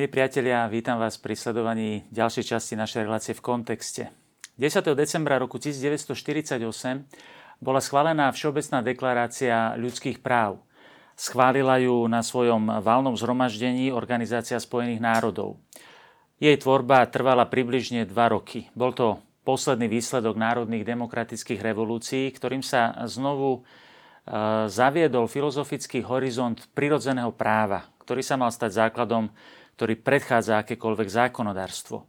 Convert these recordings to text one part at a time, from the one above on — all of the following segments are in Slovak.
Milí priatelia, vítam vás pri sledovaní ďalšej časti našej relácie v kontexte. 10. decembra roku 1948 bola schválená Všeobecná deklarácia ľudských práv. Schválila ju na svojom valnom zhromaždení Organizácia spojených národov. Jej tvorba trvala približne dva roky. Bol to posledný výsledok národných demokratických revolúcií, ktorým sa znovu e, zaviedol filozofický horizont prirodzeného práva, ktorý sa mal stať základom ktorý predchádza akékoľvek zákonodárstvo.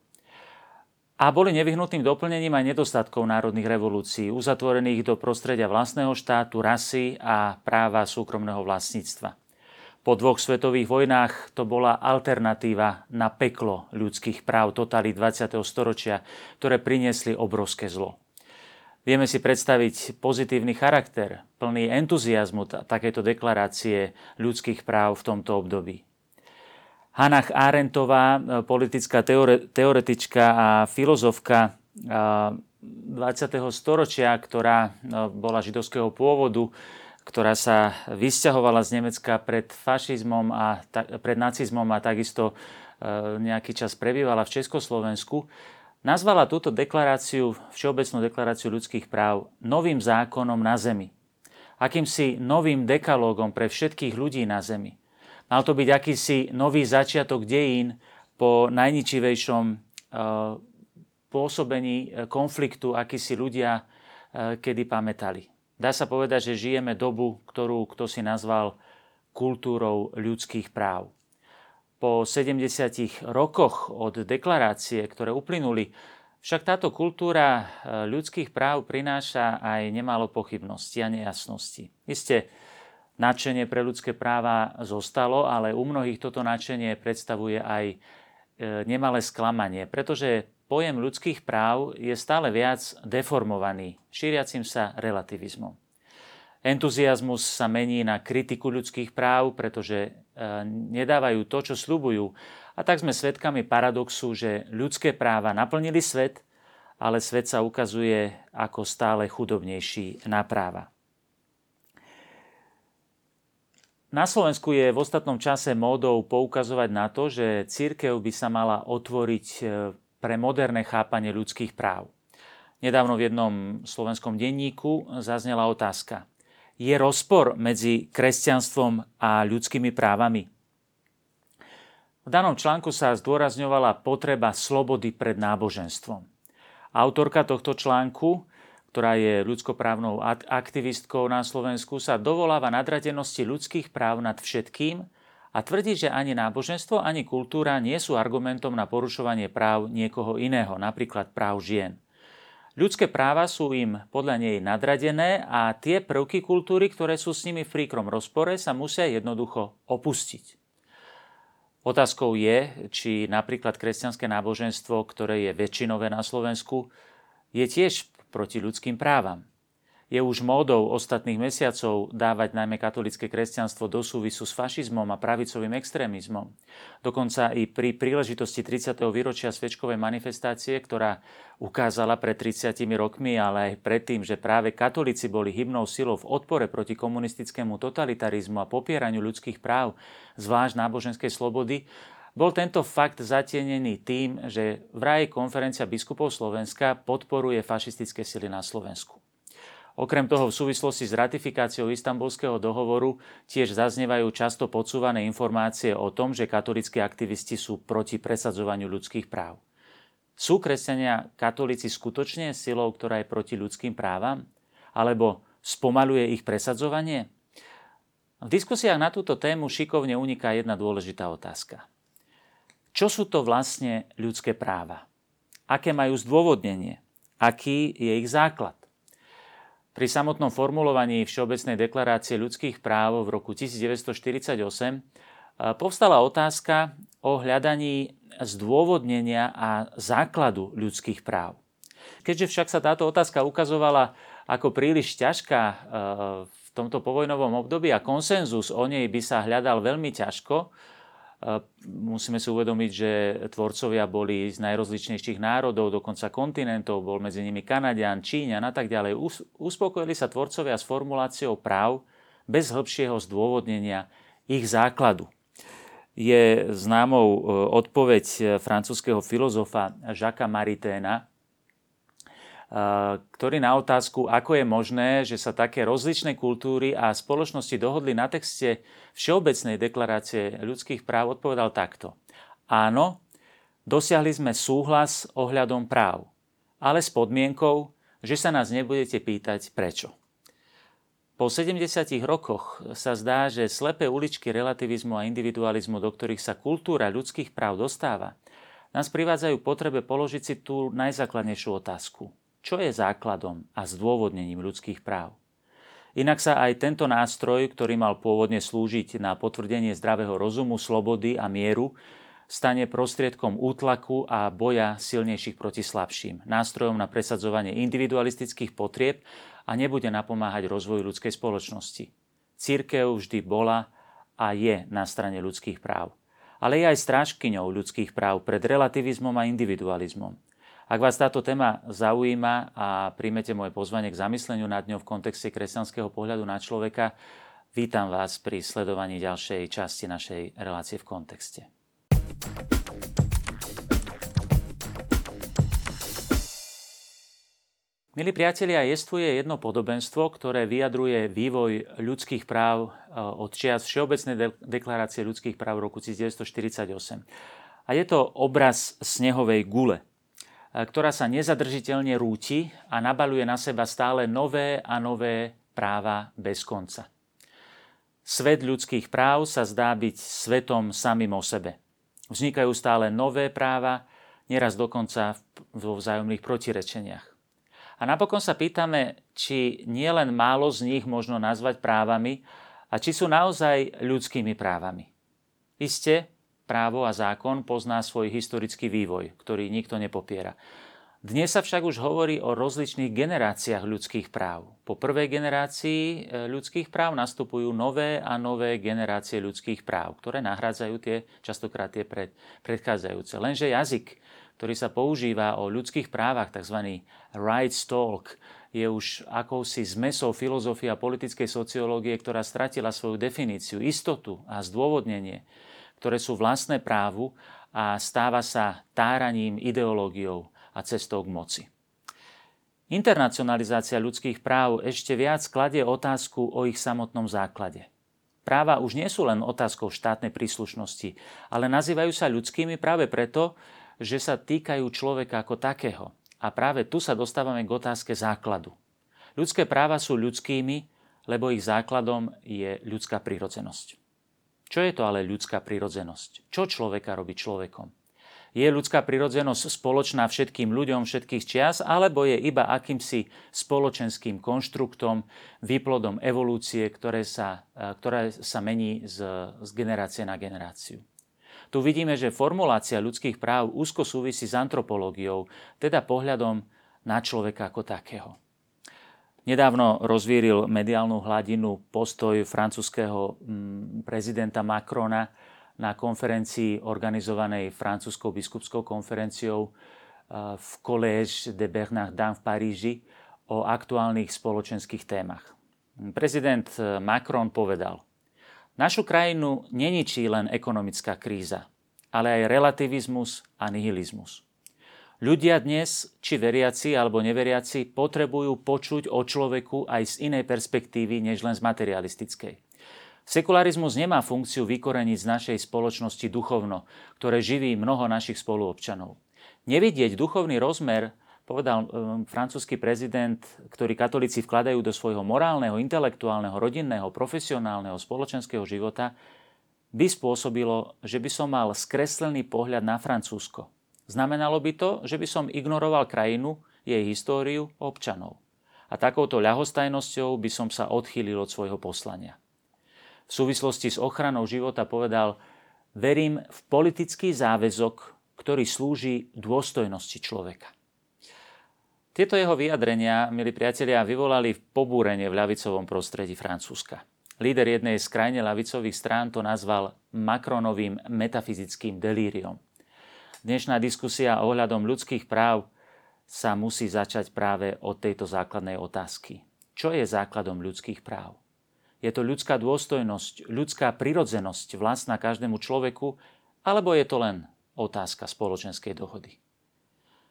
A boli nevyhnutným doplnením aj nedostatkov národných revolúcií, uzatvorených do prostredia vlastného štátu, rasy a práva súkromného vlastníctva. Po dvoch svetových vojnách to bola alternatíva na peklo ľudských práv totality 20. storočia, ktoré priniesli obrovské zlo. Vieme si predstaviť pozitívny charakter, plný entuziasmu takéto deklarácie ľudských práv v tomto období. Hanach Arendtová, e, politická teore, teoretička a filozofka 20. E, storočia, ktorá e, bola židovského pôvodu, ktorá sa vysťahovala z Nemecka pred fašizmom a pred nacizmom a takisto nejaký čas prebývala v Československu, nazvala túto deklaráciu, Všeobecnú deklaráciu ľudských práv, novým zákonom na Zemi. Akýmsi novým dekalógom pre všetkých ľudí na Zemi. Mal to byť akýsi nový začiatok dejín po najničivejšom eh, pôsobení eh, konfliktu, aký si ľudia eh, kedy pamätali. Dá sa povedať, že žijeme dobu, ktorú kto si nazval kultúrou ľudských práv. Po 70 rokoch od deklarácie, ktoré uplynuli, však táto kultúra ľudských práv prináša aj nemálo pochybností a nejasností. Isté, nadšenie pre ľudské práva zostalo, ale u mnohých toto nadšenie predstavuje aj e, nemalé sklamanie, pretože pojem ľudských práv je stále viac deformovaný, šíriacim sa relativizmom. Entuziasmus sa mení na kritiku ľudských práv, pretože e, nedávajú to, čo slubujú. A tak sme svedkami paradoxu, že ľudské práva naplnili svet, ale svet sa ukazuje ako stále chudobnejší na práva. Na Slovensku je v ostatnom čase módou poukazovať na to, že církev by sa mala otvoriť e, pre moderné chápanie ľudských práv. Nedávno v jednom slovenskom denníku zaznela otázka. Je rozpor medzi kresťanstvom a ľudskými právami? V danom článku sa zdôrazňovala potreba slobody pred náboženstvom. Autorka tohto článku ktorá je ľudskoprávnou aktivistkou na Slovensku, sa dovoláva nadradenosti ľudských práv nad všetkým a tvrdí, že ani náboženstvo, ani kultúra nie sú argumentom na porušovanie práv niekoho iného, napríklad práv žien. Ľudské práva sú im podľa nej nadradené a tie prvky kultúry, ktoré sú s nimi v príkrom rozpore, sa musia jednoducho opustiť. Otázkou je, či napríklad kresťanské náboženstvo, ktoré je väčšinové na Slovensku, je tiež proti ľudským právam. Je už módou ostatných mesiacov dávať najmä katolické kresťanstvo do súvisu s fašizmom a pravicovým extrémizmom. Dokonca i pri príležitosti 30. výročia svečkovej manifestácie, ktorá ukázala pred 30 rokmi, ale aj predtým, že práve katolíci boli hybnou silou v odpore proti komunistickému totalitarizmu a popieraniu ľudských práv, zvlášť náboženskej slobody, bol tento fakt zatienený tým, že vraj konferencia biskupov Slovenska podporuje fašistické sily na Slovensku. Okrem toho v súvislosti s ratifikáciou istambulského dohovoru tiež zaznievajú často podsúvané informácie o tom, že katolíckí aktivisti sú proti presadzovaniu ľudských práv. Sú kresťania katolíci skutočne silou, ktorá je proti ľudským právam? Alebo spomaluje ich presadzovanie? V diskusiách na túto tému šikovne uniká jedna dôležitá otázka. Čo sú to vlastne ľudské práva? Aké majú zdôvodnenie? Aký je ich základ? Pri samotnom formulovaní Všeobecnej deklarácie ľudských práv v roku 1948 e, povstala otázka o hľadaní zdôvodnenia a základu ľudských práv. Keďže však sa táto otázka ukazovala ako príliš ťažká e, v tomto povojnovom období a konsenzus o nej by sa hľadal veľmi ťažko, Musíme si uvedomiť, že tvorcovia boli z najrozličnejších národov, dokonca kontinentov, bol medzi nimi Kanadian, Číňan a tak ďalej. Uspokojili sa tvorcovia s formuláciou práv bez hĺbšieho zdôvodnenia ich základu. je známou e, odpoveď francúzského filozofa Jacques Mariténa, e, ktorý na otázku, ako je možné, že sa také rozličné kultúry a spoločnosti dohodli na texte Všeobecnej deklarácie ľudských práv, odpovedal takto. Áno, dosiahli sme súhlas ohľadom práv, ale s podmienkou, že sa nás nebudete pýtať prečo. Po 70 rokoch sa zdá, že slepé uličky relativizmu a individualizmu, do ktorých sa kultúra ľudských práv dostáva, nás privádzajú potrebe položiť si tú najzákladnejšiu otázku. Čo je základom a zdôvodnením ľudských práv? Inak sa aj tento nástroj, ktorý mal pôvodne slúžiť na potvrdenie zdravého rozumu, slobody a mieru, stane prostriedkom útlaku a boja silnejších proti slabším, nástrojom na presadzovanie individualistických potrieb a nebude napomáhať rozvoju ľudskej spoločnosti. Církev vždy bola a je na strane ľudských práv. Ale je aj strážkyňou ľudských práv pred relativizmom a individualizmom. Ak vás táto téma zaujíma a príjmete moje pozvanie k zamysleniu nad ňou v kontexte kresťanského pohľadu na človeka, vítam vás pri sledovaní ďalšej časti našej relácie v kontexte. Milí priatelia, jestvuje jedno podobenstvo, ktoré vyjadruje vývoj ľudských práv e, od čias Všeobecnej deklarácie ľudských práv roku 1948. A je to obraz snehovej gule, ktorá sa nezadržiteľne rúti a nabaluje na seba stále nové a nové práva bez konca. Svet ľudských práv sa zdá byť svetom samým o sebe. Vznikajú stále nové práva, neraz dokonca vo vzájomných protirečeniach. A napokon sa pýtame, či nie len málo z nich možno nazvať právami a či sú naozaj ľudskými právami. Isté, právo a zákon pozná svoj historický vývoj, ktorý nikto nepopiera. Dnes sa však už hovorí o rozličných generáciách ľudských práv. Po prvej generácii e, ľudských práv nastupujú nové a nové generácie ľudských práv, ktoré nahrádzajú tie, častokrát tie pred, predchádzajúce. Lenže jazyk ktorý sa používa o ľudských právach, tzv. rights talk, je už akousi zmesou filozofie a politickej sociológie, ktorá stratila svoju definíciu, istotu a zdôvodnenie, ktoré sú vlastné právu a stáva sa táraním ideológiou a cestou k moci. Internacionalizácia ľudských práv ešte viac kladie otázku o ich samotnom základe. Práva už nie sú len otázkou štátnej príslušnosti, ale nazývajú sa ľudskými práve preto, že sa týkajú človeka ako takého. A práve tu sa dostávame k otázke základu. Ľudské práva sú ľudskými, lebo ich základom je ľudská prírodzenosť. Čo je to ale ľudská prírodzenosť? Čo človeka robí človekom? Je ľudská prírodzenosť spoločná všetkým ľuďom všetkých čias, alebo je iba akýmsi spoločenským konštruktom, výplodom evolúcie, ktoré sa, ktoré sa mení z, z generácie na generáciu? Tu vidíme, že formulácia ľudských práv úzko súvisí s antropológiou, teda pohľadom na človeka ako takého. Nedávno rozvíril mediálnu hladinu postoj francúzského mm, prezidenta Macrona na konferencii organizovanej francúzskou biskupskou konferenciou eh, v Collège de Bernardin v Paríži o aktuálnych spoločenských témach. Prezident eh, Macron povedal – Našu krajinu neničí len ekonomická kríza, ale aj relativizmus a nihilizmus. Ľudia dnes, či veriaci alebo neveriaci, potrebujú počuť o človeku aj z inej perspektívy, než len z materialistickej. Sekularizmus nemá funkciu vykoreniť z našej spoločnosti duchovno, ktoré živí mnoho našich spoluobčanov. Nevidieť duchovný rozmer povedal um, francúzsky prezident, ktorý katolíci vkladajú do svojho morálneho, intelektuálneho, rodinného, profesionálneho, spoločenského života, by spôsobilo, že by som mal skreslený pohľad na Francúzsko. Znamenalo by to, že by som ignoroval krajinu, jej históriu, občanov. A takouto ľahostajnosťou by som sa odchýlil od svojho poslania. V súvislosti s ochranou života povedal, verím v politický záväzok, ktorý slúži dôstojnosti človeka. Tieto jeho vyjadrenia, milí priatelia, vyvolali pobúrenie v ľavicovom prostredí Francúzska. Líder jednej z krajne ľavicových strán to nazval Macronovým metafyzickým delíriom. Dnešná diskusia ohľadom ľudských práv sa musí začať práve od tejto základnej otázky. Čo je základom ľudských práv? Je to ľudská dôstojnosť, ľudská prirodzenosť vlastná každému človeku, alebo je to len otázka spoločenskej dohody?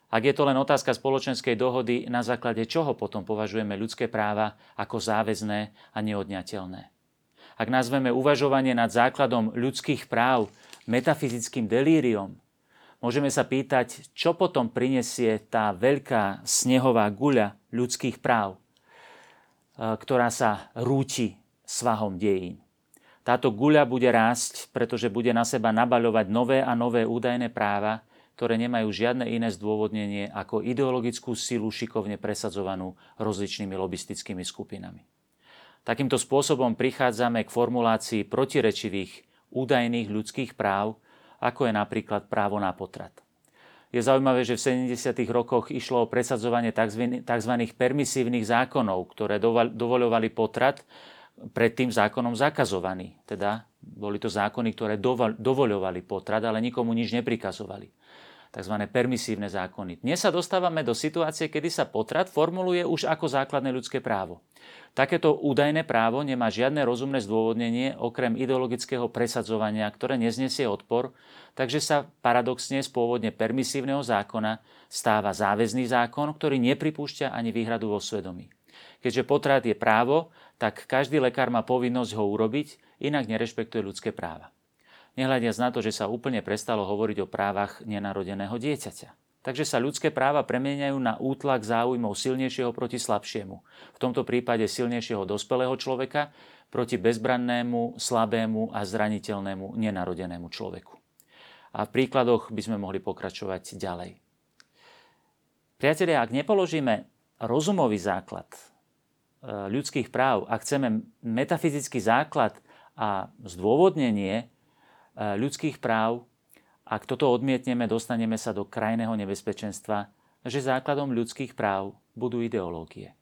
Ak je to len otázka spoločenskej dohody, na základe čoho potom považujeme ľudské práva ako záväzné a neodňateľné? Ak nazveme uvažovanie nad základom ľudských práv metafyzickým delíriom, môžeme sa pýtať, čo potom prinesie tá veľká snehová guľa ľudských práv, e, ktorá sa rúti svahom dejín. Táto guľa bude rásť, pretože bude na seba nabaľovať nové a nové údajné práva, ktoré nemajú žiadne iné zdôvodnenie ako ideologickú silu šikovne presadzovanú rozličnými lobistickými skupinami. Takýmto spôsobom prichádzame k formulácii protirečivých údajných ľudských práv, ako je napríklad právo na potrat. Je zaujímavé, že v 70. rokoch išlo o presadzovanie tzv. permisívnych zákonov, ktoré dovoľovali potrat pred tým zákonom zakazovaný. Teda boli to zákony, ktoré dovoľovali potrat, ale nikomu nič neprikazovali tzv. permisívne zákony. Dnes sa dostávame do situácie, kedy sa potrat formuluje už ako základné ľudské právo. Takéto údajné právo nemá žiadne rozumné zdôvodnenie okrem ideologického presadzovania, ktoré neznesie odpor, takže sa paradoxne z pôvodne permisívneho zákona stáva záväzný zákon, ktorý nepripúšťa ani výhradu vo svedomí. Keďže potrat je právo, tak každý lekár má povinnosť ho urobiť, inak nerešpektuje ľudské práva nehľadiac na to, že sa úplne prestalo hovoriť o právach nenarodeného dieťaťa. Takže sa ľudské práva premieňajú na útlak záujmov silnejšieho proti slabšiemu. V tomto prípade silnejšieho dospelého človeka proti bezbrannému, slabému a zraniteľnému nenarodenému človeku. A v príkladoch by sme mohli pokračovať ďalej. Priatelia, ak nepoložíme rozumový základ e, ľudských práv, ak chceme metafyzický základ a zdôvodnenie ľudských práv, ak toto odmietneme, dostaneme sa do krajného nebezpečenstva, že základom ľudských práv budú ideológie.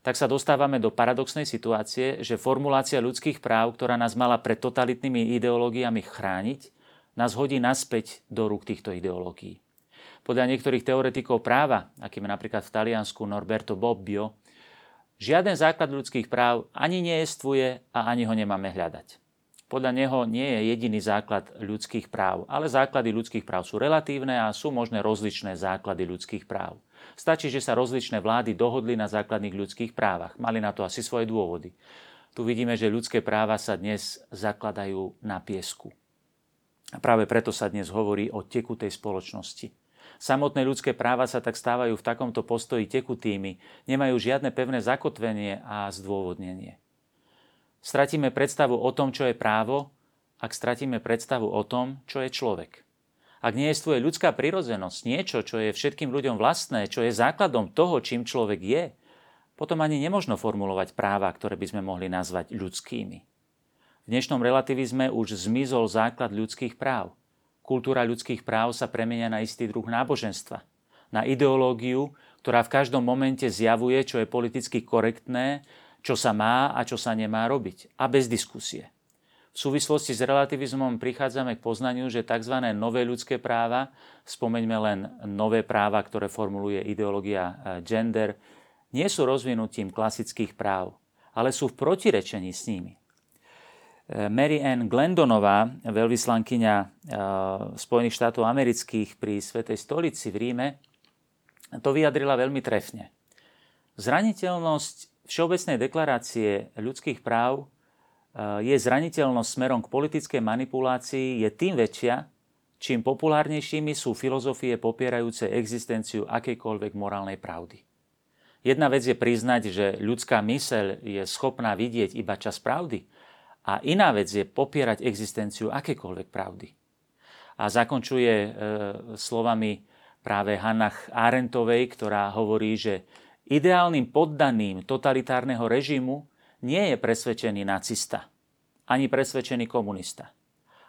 Tak sa dostávame do paradoxnej situácie, že formulácia ľudských práv, ktorá nás mala pred totalitnými ideológiami chrániť, nás hodí naspäť do rúk týchto ideológií. Podľa niektorých teoretikov práva, akým napríklad v Taliansku Norberto Bobbio, žiaden základ ľudských práv ani nejestvuje a ani ho nemáme hľadať. Podľa neho nie je jediný základ ľudských práv, ale základy ľudských práv sú relatívne a sú možné rozličné základy ľudských práv. Stačí, že sa rozličné vlády dohodli na základných ľudských právach. Mali na to asi svoje dôvody. Tu vidíme, že ľudské práva sa dnes zakladajú na piesku. A práve preto sa dnes hovorí o tekutej spoločnosti. Samotné ľudské práva sa tak stávajú v takomto postoji tekutými, nemajú žiadne pevné zakotvenie a zdôvodnenie stratíme predstavu o tom, čo je právo, ak stratíme predstavu o tom, čo je človek. Ak nie je ľudská prirodzenosť, niečo, čo je všetkým ľuďom vlastné, čo je základom toho, čím človek je, potom ani nemožno formulovať práva, ktoré by sme mohli nazvať ľudskými. V dnešnom relativizme už zmizol základ ľudských práv. Kultúra ľudských práv sa premenia na istý druh náboženstva, na ideológiu, ktorá v každom momente zjavuje, čo je politicky korektné čo sa má a čo sa nemá robiť. A bez diskusie. V súvislosti s relativizmom prichádzame k poznaniu, že tzv. nové ľudské práva, spomeňme len nové práva, ktoré formuluje ideológia e, gender, nie sú rozvinutím klasických práv, ale sú v protirečení s nimi. E, Mary Ann Glendonová, veľvyslankyňa e, Spojených štátov amerických pri Svetej stolici v Ríme, to vyjadrila veľmi trefne. Zraniteľnosť Všeobecnej deklarácie ľudských práv eh, je zraniteľnosť smerom k politickej manipulácii je tým väčšia, čím populárnejšími sú filozofie popierajúce existenciu akejkoľvek morálnej pravdy. Jedna vec je priznať, že ľudská myseľ je schopná vidieť iba čas pravdy a iná vec je popierať existenciu akékoľvek pravdy. A zakončuje e, slovami práve Hannah Arendtovej, ktorá hovorí, že Ideálnym poddaným totalitárneho režimu nie je presvedčený nacista, ani presvedčený komunista,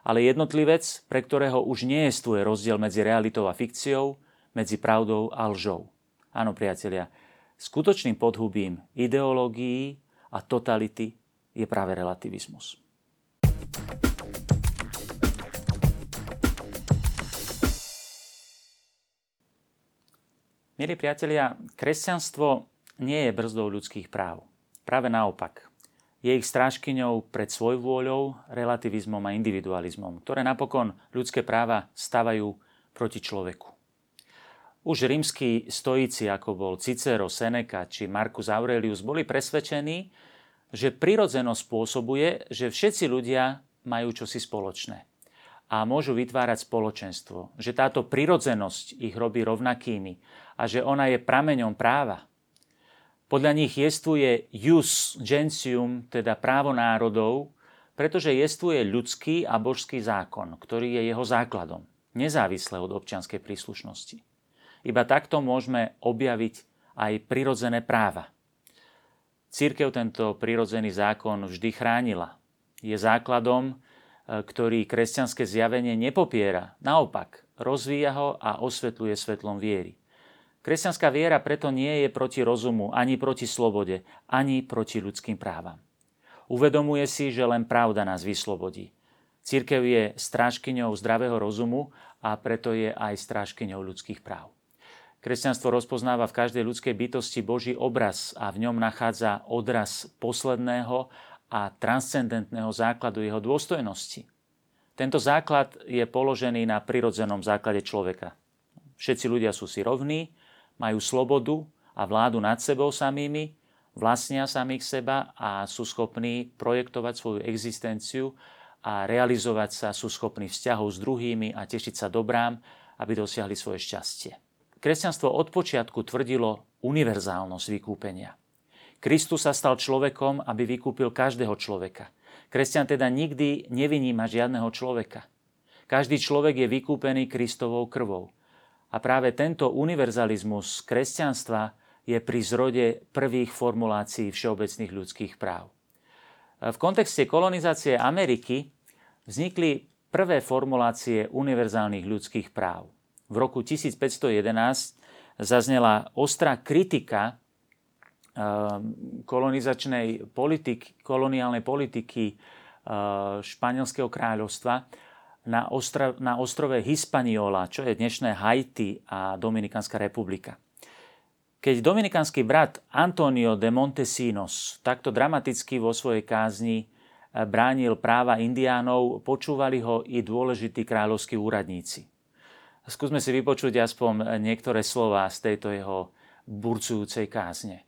ale jednotlivec, pre ktorého už nie je rozdiel medzi realitou a fikciou, medzi pravdou a lžou. Áno, priatelia, skutočným podhubím ideológií a totality je práve relativizmus. Milí priatelia, kresťanstvo nie je brzdou ľudských práv. Práve naopak. je ich strážkyňou pred svojvôľou, relativizmom a individualizmom, ktoré napokon ľudské práva stavajú proti človeku. Už rímsky stojíci, ako bol Cicero, Seneca či Marcus Aurelius, boli presvedčení, že prirodzenosť spôsobuje, že všetci ľudia majú čosi spoločné a môžu vytvárať spoločenstvo. Že táto prirodzenosť ich robí rovnakými a že ona je prameňom práva. Podľa nich jestvuje jus gentium, teda právo národov, pretože jestvuje ľudský a božský zákon, ktorý je jeho základom, nezávisle od občianskej príslušnosti. Iba takto môžeme objaviť aj prirodzené práva. Církev tento prirodzený zákon vždy chránila. Je základom, ktorý kresťanské zjavenie nepopiera. Naopak, rozvíja ho a osvetľuje svetlom viery. Kresťanská viera preto nie je proti rozumu, ani proti slobode, ani proti ľudským právam. Uvedomuje si, že len pravda nás vyslobodí. Církev je strážkyňou zdravého rozumu a preto je aj strážkyňou ľudských práv. Kresťanstvo rozpoznáva v každej ľudskej bytosti Boží obraz a v ňom nachádza odraz posledného a transcendentného základu jeho dôstojnosti. Tento základ je položený na prirodzenom základe človeka. Všetci ľudia sú si rovní, majú slobodu a vládu nad sebou samými, vlastnia samých seba a sú schopní projektovať svoju existenciu a realizovať sa, sú schopní vzťahov s druhými a tešiť sa dobrám, aby dosiahli svoje šťastie. Kresťanstvo od počiatku tvrdilo univerzálnosť vykúpenia. Kristus sa stal človekom, aby vykúpil každého človeka. Kresťan teda nikdy neviníma žiadneho človeka. Každý človek je vykúpený Kristovou krvou. A práve tento univerzalizmus kresťanstva je pri zrode prvých formulácií všeobecných ľudských práv. V kontexte kolonizácie Ameriky vznikli prvé formulácie univerzálnych ľudských práv. V roku 1511 zaznela ostrá kritika kolonizačnej politiky, koloniálnej politiky ehm, španielského kráľovstva na, ostra, na ostrove Hispaniola, čo je dnešné Haiti a Dominikánska republika. Keď dominikánsky brat Antonio de Montesinos takto dramaticky vo svojej kázni eh, bránil práva indiánov, počúvali ho i dôležití kráľovskí úradníci. Skúsme si vypočuť aspoň niektoré slova z tejto jeho burcujúcej kázne.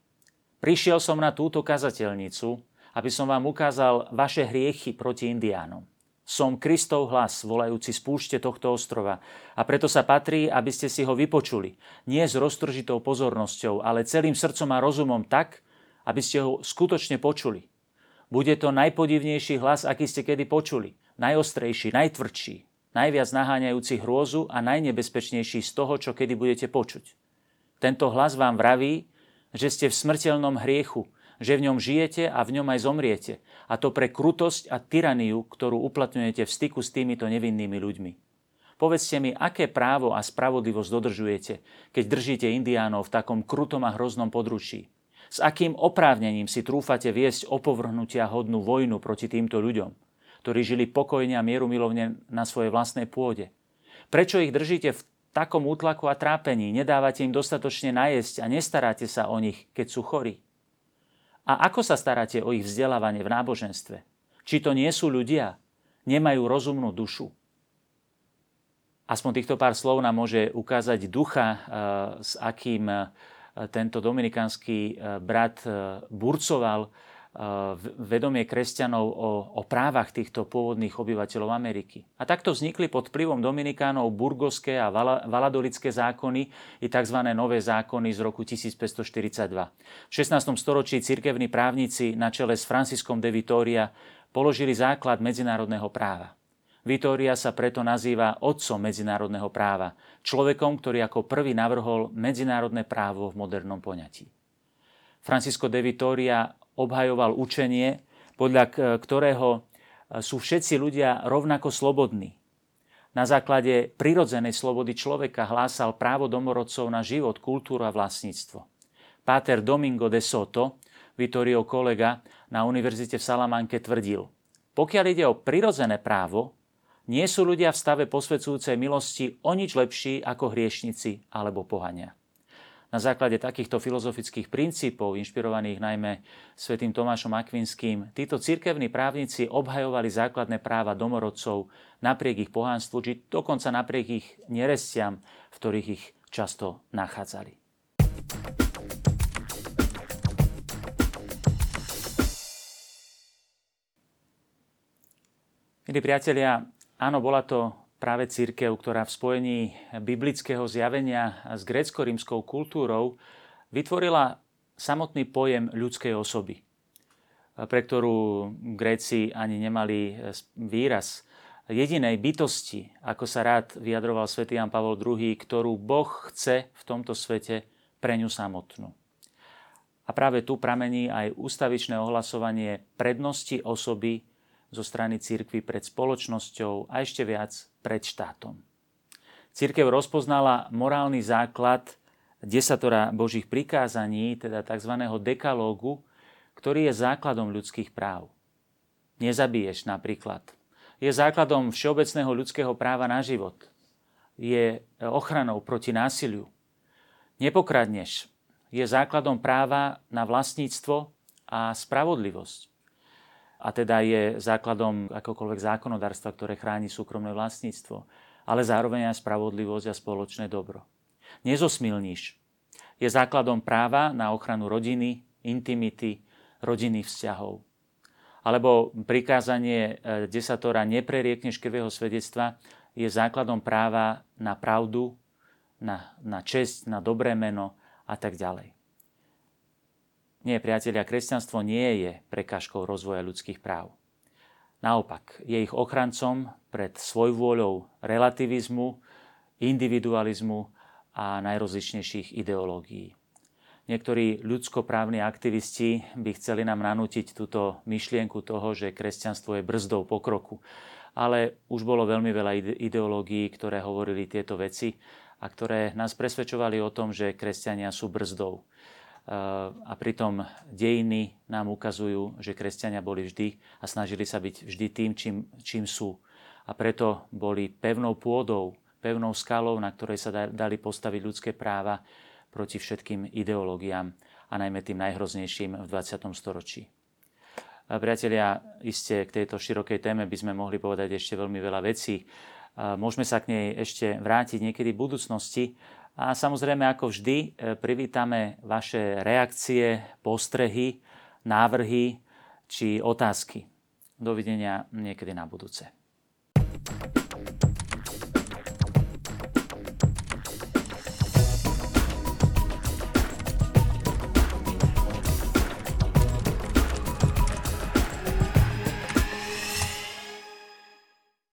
Prišiel som na túto kazateľnicu, aby som vám ukázal vaše hriechy proti indiánom. Som Kristov hlas, volajúci z púšte tohto ostrova. A preto sa patrí, aby ste si ho vypočuli. Nie s roztržitou pozornosťou, ale celým srdcom a rozumom tak, aby ste ho skutočne počuli. Bude to najpodivnejší hlas, aký ste kedy počuli. Najostrejší, najtvrdší, najviac naháňajúci hrôzu a najnebezpečnejší z toho, čo kedy budete počuť. Tento hlas vám vraví, že ste v smrteľnom hriechu, že v ňom žijete a v ňom aj zomriete. A to pre krutosť a tyraniu, ktorú uplatňujete v styku s týmito nevinnými ľuďmi. Povedzte mi, aké právo a spravodlivosť dodržujete, keď držíte indiánov v takom krutom a hroznom područí. S akým oprávnením si trúfate viesť opovrhnutia hodnú vojnu proti týmto ľuďom, ktorí žili pokojne a mierumilovne na svojej vlastnej pôde? Prečo ich držíte v takom útlaku a trápení, nedávate im dostatočne najesť a nestaráte sa o nich, keď sú chorí? A ako sa staráte o ich vzdelávanie v náboženstve? Či to nie sú ľudia? Nemajú rozumnú dušu? Aspoň týchto pár slov nám môže ukázať ducha, eh, s akým eh, tento dominikánsky eh, brat burcoval vedomie kresťanov o, o právach týchto pôvodných obyvateľov Ameriky. A takto vznikli pod vplyvom Dominikánov burgoské a valadolické zákony i tzv. nové zákony z roku 1542. V 16. storočí cirkevní právnici na čele s Franciskom de Vitoria položili základ medzinárodného práva. Vitória sa preto nazýva otcom medzinárodného práva, človekom, ktorý ako prvý navrhol medzinárodné právo v modernom poňatí. Francisco de Vitoria obhajoval učenie, podľa ktorého e, sú všetci ľudia rovnako slobodní. Na základe prirodzenej slobody človeka hlásal právo domorodcov na život, kultúru a vlastníctvo. Páter Domingo de Soto, Vittorio kolega na univerzite v Salamanke tvrdil, pokiaľ ide o prirodzené právo, nie sú ľudia v stave posvedzujúcej milosti o nič lepší ako hriešnici alebo pohania. Na základe takýchto filozofických princípov, inšpirovaných najmä svätým Tomášom Akvinským, títo cirkevní právnici obhajovali základné práva domorodcov napriek ich pohánstvu, či dokonca napriek ich nerestiam, v ktorých ich často nachádzali. Milí priatelia, áno, bola to práve církev, ktorá v spojení biblického zjavenia s grécko-rímskou kultúrou vytvorila samotný pojem ľudskej osoby, pre ktorú Gréci ani nemali výraz jedinej bytosti, ako sa rád vyjadroval svätý Jan Pavol II, ktorú Boh chce v tomto svete pre ňu samotnú. A práve tu pramení aj ústavičné ohlasovanie prednosti osoby zo strany církvy pred spoločnosťou a ešte viac pred štátom. Církev rozpoznala morálny základ desatora Božích prikázaní, teda tzv. dekalógu, ktorý je základom ľudských práv. Nezabiješ napríklad. Je základom všeobecného ľudského práva na život. Je ochranou proti násiliu. Nepokradneš. Je základom práva na vlastníctvo a spravodlivosť a teda je základom akokoľvek zákonodárstva, ktoré chráni súkromné vlastníctvo, ale zároveň aj spravodlivosť a spoločné dobro. Nezosmilníš. Je základom práva na ochranu rodiny, intimity, rodinných vzťahov. Alebo prikázanie e, desatora nepreriekneš krvého svedectva je základom práva na pravdu, na, na česť, na dobré meno a tak ďalej. Nie, priatelia, kresťanstvo nie je prekážkou rozvoja ľudských práv. Naopak, je ich ochrancom pred svojvôľou relativizmu, individualizmu a najrozličnejších ideológií. Niektorí ľudskoprávni aktivisti by chceli nám nanútiť túto myšlienku toho, že kresťanstvo je brzdou pokroku. Ale už bolo veľmi veľa ideológií, ktoré hovorili tieto veci a ktoré nás presvedčovali o tom, že kresťania sú brzdou a pritom dejiny nám ukazujú, že kresťania boli vždy a snažili sa byť vždy tým, čím, čím sú. A preto boli pevnou pôdou, pevnou skalou, na ktorej sa dali postaviť ľudské práva proti všetkým ideológiám a najmä tým najhroznejším v 20. storočí. Priatelia, iste k tejto širokej téme by sme mohli povedať ešte veľmi veľa vecí. Môžeme sa k nej ešte vrátiť niekedy v budúcnosti, a samozrejme, ako vždy, e, privítame vaše reakcie, postrehy, návrhy či otázky. Dovidenia niekedy na budúce.